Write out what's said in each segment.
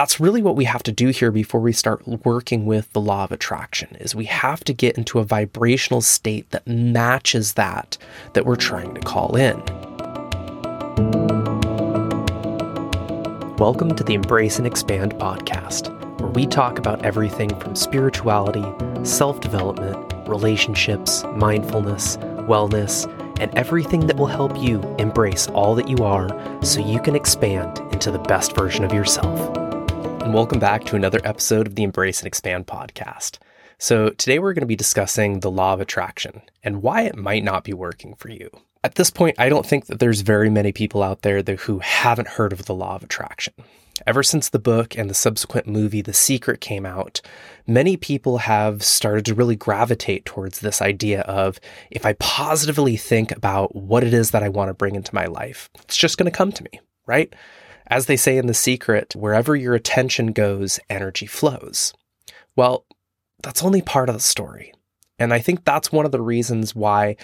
that's really what we have to do here before we start working with the law of attraction is we have to get into a vibrational state that matches that that we're trying to call in. Welcome to the Embrace and Expand podcast, where we talk about everything from spirituality, self-development, relationships, mindfulness, wellness, and everything that will help you embrace all that you are so you can expand into the best version of yourself and welcome back to another episode of the Embrace and Expand podcast. So, today we're going to be discussing the law of attraction and why it might not be working for you. At this point, I don't think that there's very many people out there that, who haven't heard of the law of attraction. Ever since the book and the subsequent movie The Secret came out, many people have started to really gravitate towards this idea of if I positively think about what it is that I want to bring into my life, it's just going to come to me, right? As they say in The Secret, wherever your attention goes, energy flows. Well, that's only part of the story. And I think that's one of the reasons why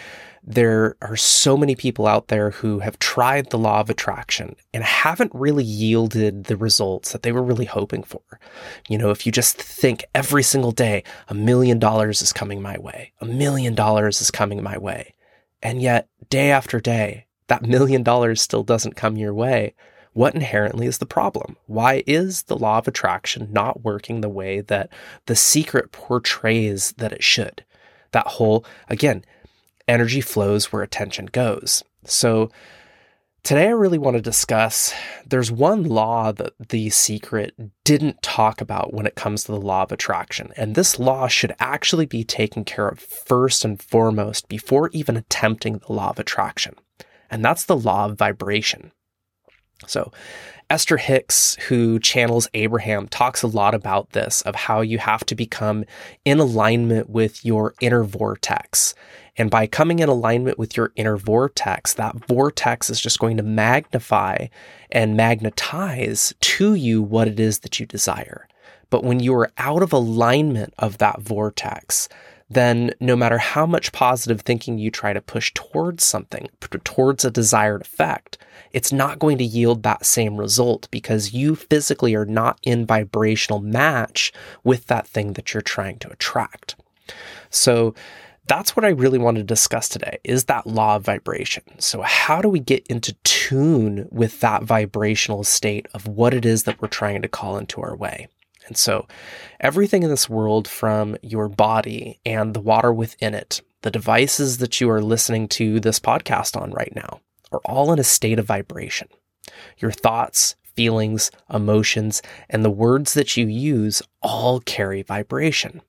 there are so many people out there who have tried the law of attraction and haven't really yielded the results that they were really hoping for. You know, if you just think every single day, a million dollars is coming my way, a million dollars is coming my way. And yet, day after day, that million dollars still doesn't come your way what inherently is the problem? Why is the law of attraction not working the way that the secret portrays that it should? That whole, again, energy flows where attention goes. So, today I really want to discuss there's one law that the secret didn't talk about when it comes to the law of attraction. And this law should actually be taken care of first and foremost before even attempting the law of attraction. And that's the law of vibration. So, Esther Hicks, who channels Abraham, talks a lot about this of how you have to become in alignment with your inner vortex. And by coming in alignment with your inner vortex, that vortex is just going to magnify and magnetize to you what it is that you desire. But when you are out of alignment of that vortex, then no matter how much positive thinking you try to push towards something, towards a desired effect, it's not going to yield that same result because you physically are not in vibrational match with that thing that you're trying to attract. So, that's what I really want to discuss today is that law of vibration. So how do we get into tune with that vibrational state of what it is that we're trying to call into our way? And so, everything in this world from your body and the water within it, the devices that you are listening to this podcast on right now, are all in a state of vibration. Your thoughts, feelings, emotions, and the words that you use all carry vibration.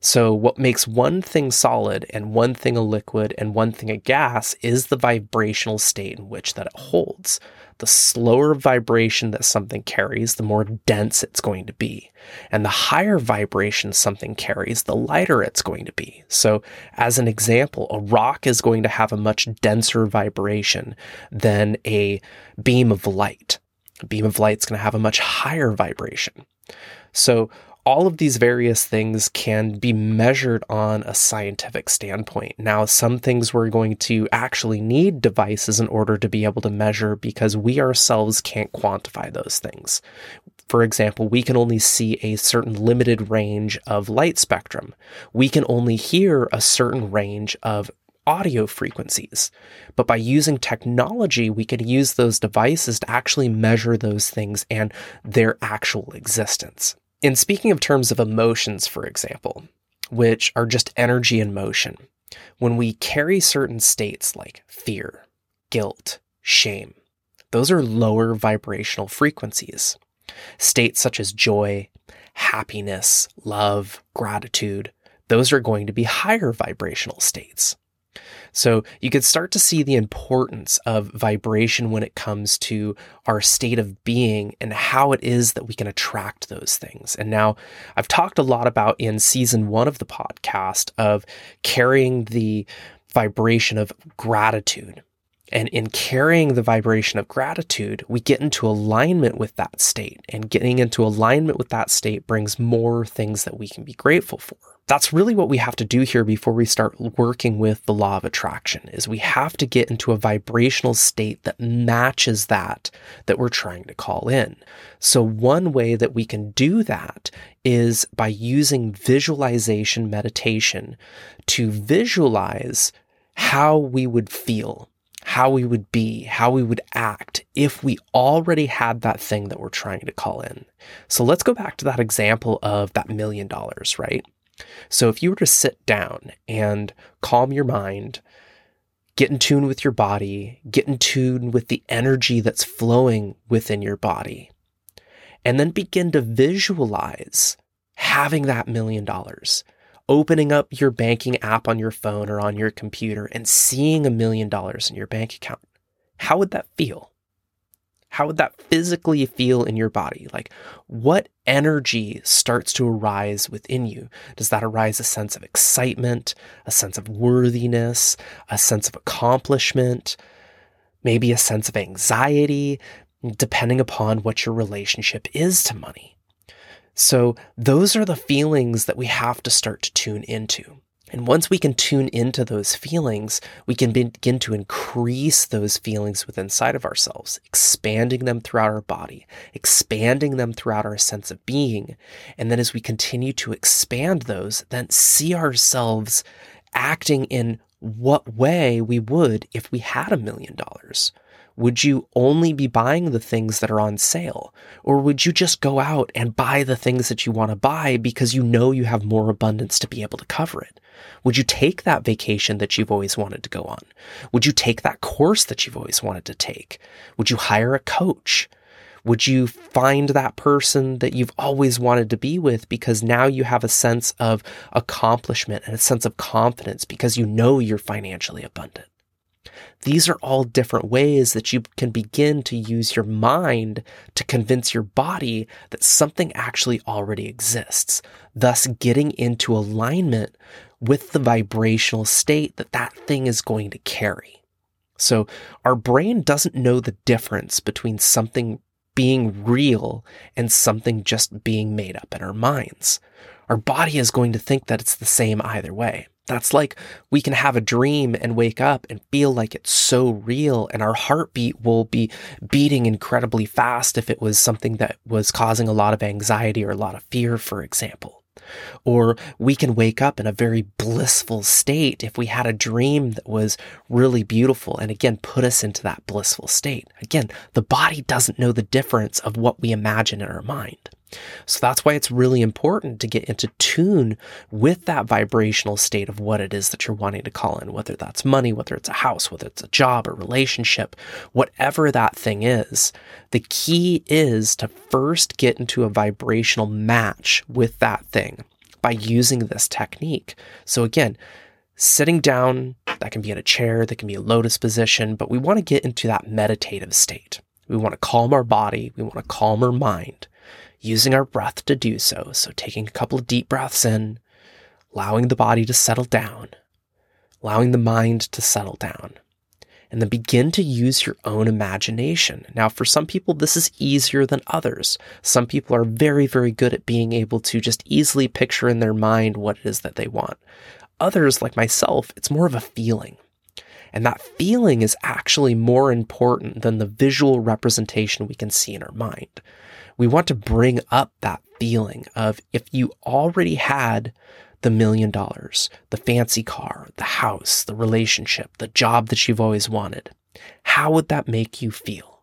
So, what makes one thing solid and one thing a liquid and one thing a gas is the vibrational state in which that it holds. The slower vibration that something carries, the more dense it's going to be. And the higher vibration something carries, the lighter it's going to be. So, as an example, a rock is going to have a much denser vibration than a beam of light. A beam of light is going to have a much higher vibration. So, all of these various things can be measured on a scientific standpoint. Now, some things we're going to actually need devices in order to be able to measure because we ourselves can't quantify those things. For example, we can only see a certain limited range of light spectrum. We can only hear a certain range of audio frequencies. But by using technology, we can use those devices to actually measure those things and their actual existence. In speaking of terms of emotions, for example, which are just energy in motion, when we carry certain states like fear, guilt, shame, those are lower vibrational frequencies. States such as joy, happiness, love, gratitude, those are going to be higher vibrational states. So you could start to see the importance of vibration when it comes to our state of being and how it is that we can attract those things. And now I've talked a lot about in season one of the podcast of carrying the vibration of gratitude. And in carrying the vibration of gratitude, we get into alignment with that state. And getting into alignment with that state brings more things that we can be grateful for. That's really what we have to do here before we start working with the law of attraction is we have to get into a vibrational state that matches that that we're trying to call in. So one way that we can do that is by using visualization meditation to visualize how we would feel, how we would be, how we would act if we already had that thing that we're trying to call in. So let's go back to that example of that million dollars, right? So if you were to sit down and calm your mind, get in tune with your body, get in tune with the energy that's flowing within your body, and then begin to visualize having that million dollars, opening up your banking app on your phone or on your computer and seeing a million dollars in your bank account. How would that feel? How would that physically feel in your body? Like, what energy starts to arise within you? Does that arise a sense of excitement, a sense of worthiness, a sense of accomplishment, maybe a sense of anxiety, depending upon what your relationship is to money? So, those are the feelings that we have to start to tune into. And once we can tune into those feelings, we can begin to increase those feelings within inside of ourselves, expanding them throughout our body, expanding them throughout our sense of being. And then as we continue to expand those, then see ourselves acting in what way we would if we had a million dollars. Would you only be buying the things that are on sale? Or would you just go out and buy the things that you want to buy because you know you have more abundance to be able to cover it? Would you take that vacation that you've always wanted to go on? Would you take that course that you've always wanted to take? Would you hire a coach? Would you find that person that you've always wanted to be with because now you have a sense of accomplishment and a sense of confidence because you know you're financially abundant? These are all different ways that you can begin to use your mind to convince your body that something actually already exists, thus getting into alignment with the vibrational state that that thing is going to carry. So our brain doesn't know the difference between something being real and something just being made up in our minds. Our body is going to think that it's the same either way. That's like we can have a dream and wake up and feel like it's so real, and our heartbeat will be beating incredibly fast if it was something that was causing a lot of anxiety or a lot of fear, for example. Or we can wake up in a very blissful state if we had a dream that was really beautiful and again put us into that blissful state. Again, the body doesn't know the difference of what we imagine in our mind. So that's why it's really important to get into tune with that vibrational state of what it is that you're wanting to call in, whether that's money, whether it's a house, whether it's a job, or relationship, whatever that thing is. The key is to first get into a vibrational match with that thing by using this technique. So again, sitting down, that can be in a chair, that can be a lotus position, but we want to get into that meditative state. We want to calm our body, we want to calm our mind using our breath to do so. So, taking a couple of deep breaths in, allowing the body to settle down, allowing the mind to settle down, and then begin to use your own imagination. Now, for some people, this is easier than others. Some people are very, very good at being able to just easily picture in their mind what it is that they want. Others, like myself, it's more of a feeling. And that feeling is actually more important than the visual representation we can see in our mind we want to bring up that feeling of if you already had the million dollars, the fancy car, the house, the relationship, the job that you've always wanted, how would that make you feel?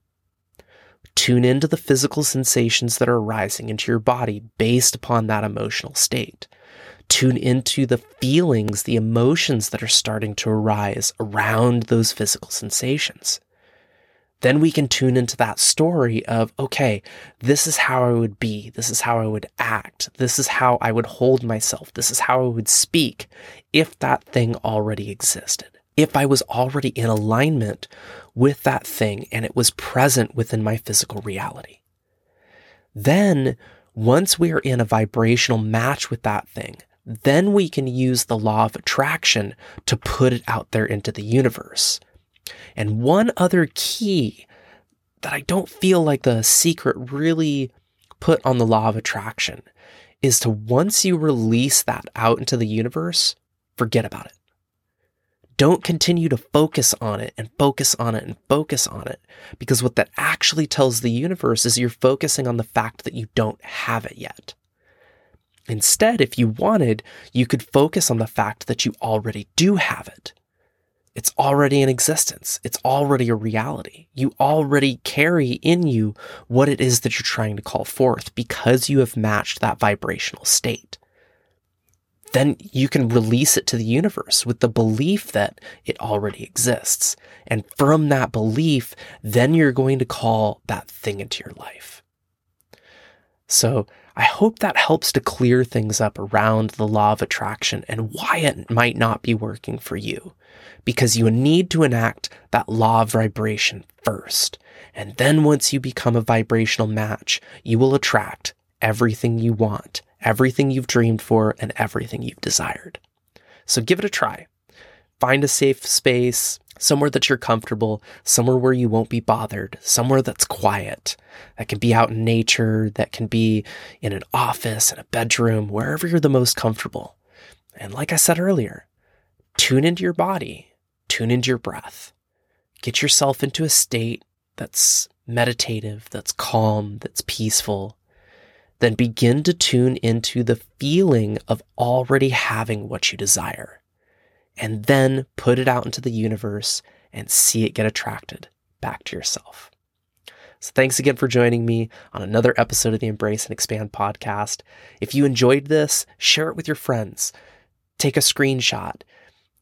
Tune into the physical sensations that are arising into your body based upon that emotional state. Tune into the feelings, the emotions that are starting to arise around those physical sensations then we can tune into that story of, okay, this is how I would be. This is how I would act. This is how I would hold myself. This is how I would speak if that thing already existed. If I was already in alignment with that thing and it was present within my physical reality. Then, once we are in a vibrational match with that thing, then we can use the law of attraction to put it out there into the universe. And one other key that I don't feel like the secret really put on the law of attraction is to once you release that out into the universe, forget about it. Don't continue to focus on it and focus on it and focus on it because what that actually tells the universe is you're focusing on the fact that you don't have it yet. Instead, if you wanted, you could focus on the fact that you already do have it. It's already in existence. It's already a reality. You already carry in you what it is that you're trying to call forth because you have matched that vibrational state. Then you can release it to the universe with the belief that it already exists. And from that belief, then you're going to call that thing into your life. So I hope that helps to clear things up around the law of attraction and why it might not be working for you because you need to enact that law of vibration first. And then once you become a vibrational match, you will attract everything you want, everything you've dreamed for, and everything you've desired. So give it a try. Find a safe space, somewhere that you're comfortable, somewhere where you won't be bothered, somewhere that's quiet, that can be out in nature, that can be in an office, in a bedroom, wherever you're the most comfortable. And like I said earlier, tune into your body tune into your breath. Get yourself into a state that's meditative, that's calm, that's peaceful. Then begin to tune into the feeling of already having what you desire. And then put it out into the universe and see it get attracted back to yourself. So, thanks again for joining me on another episode of the Embrace and Expand podcast. If you enjoyed this, share it with your friends. Take a screenshot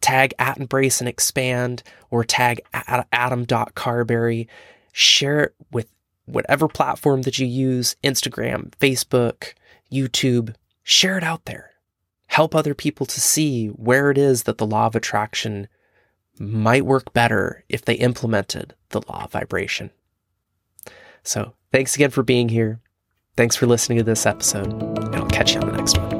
tag at embrace and expand or tag adam.carbary. Share it with whatever platform that you use Instagram, Facebook, YouTube. Share it out there. Help other people to see where it is that the law of attraction might work better if they implemented the law of vibration. So, thanks again for being here. Thanks for listening to this episode, and I'll catch you on the next one.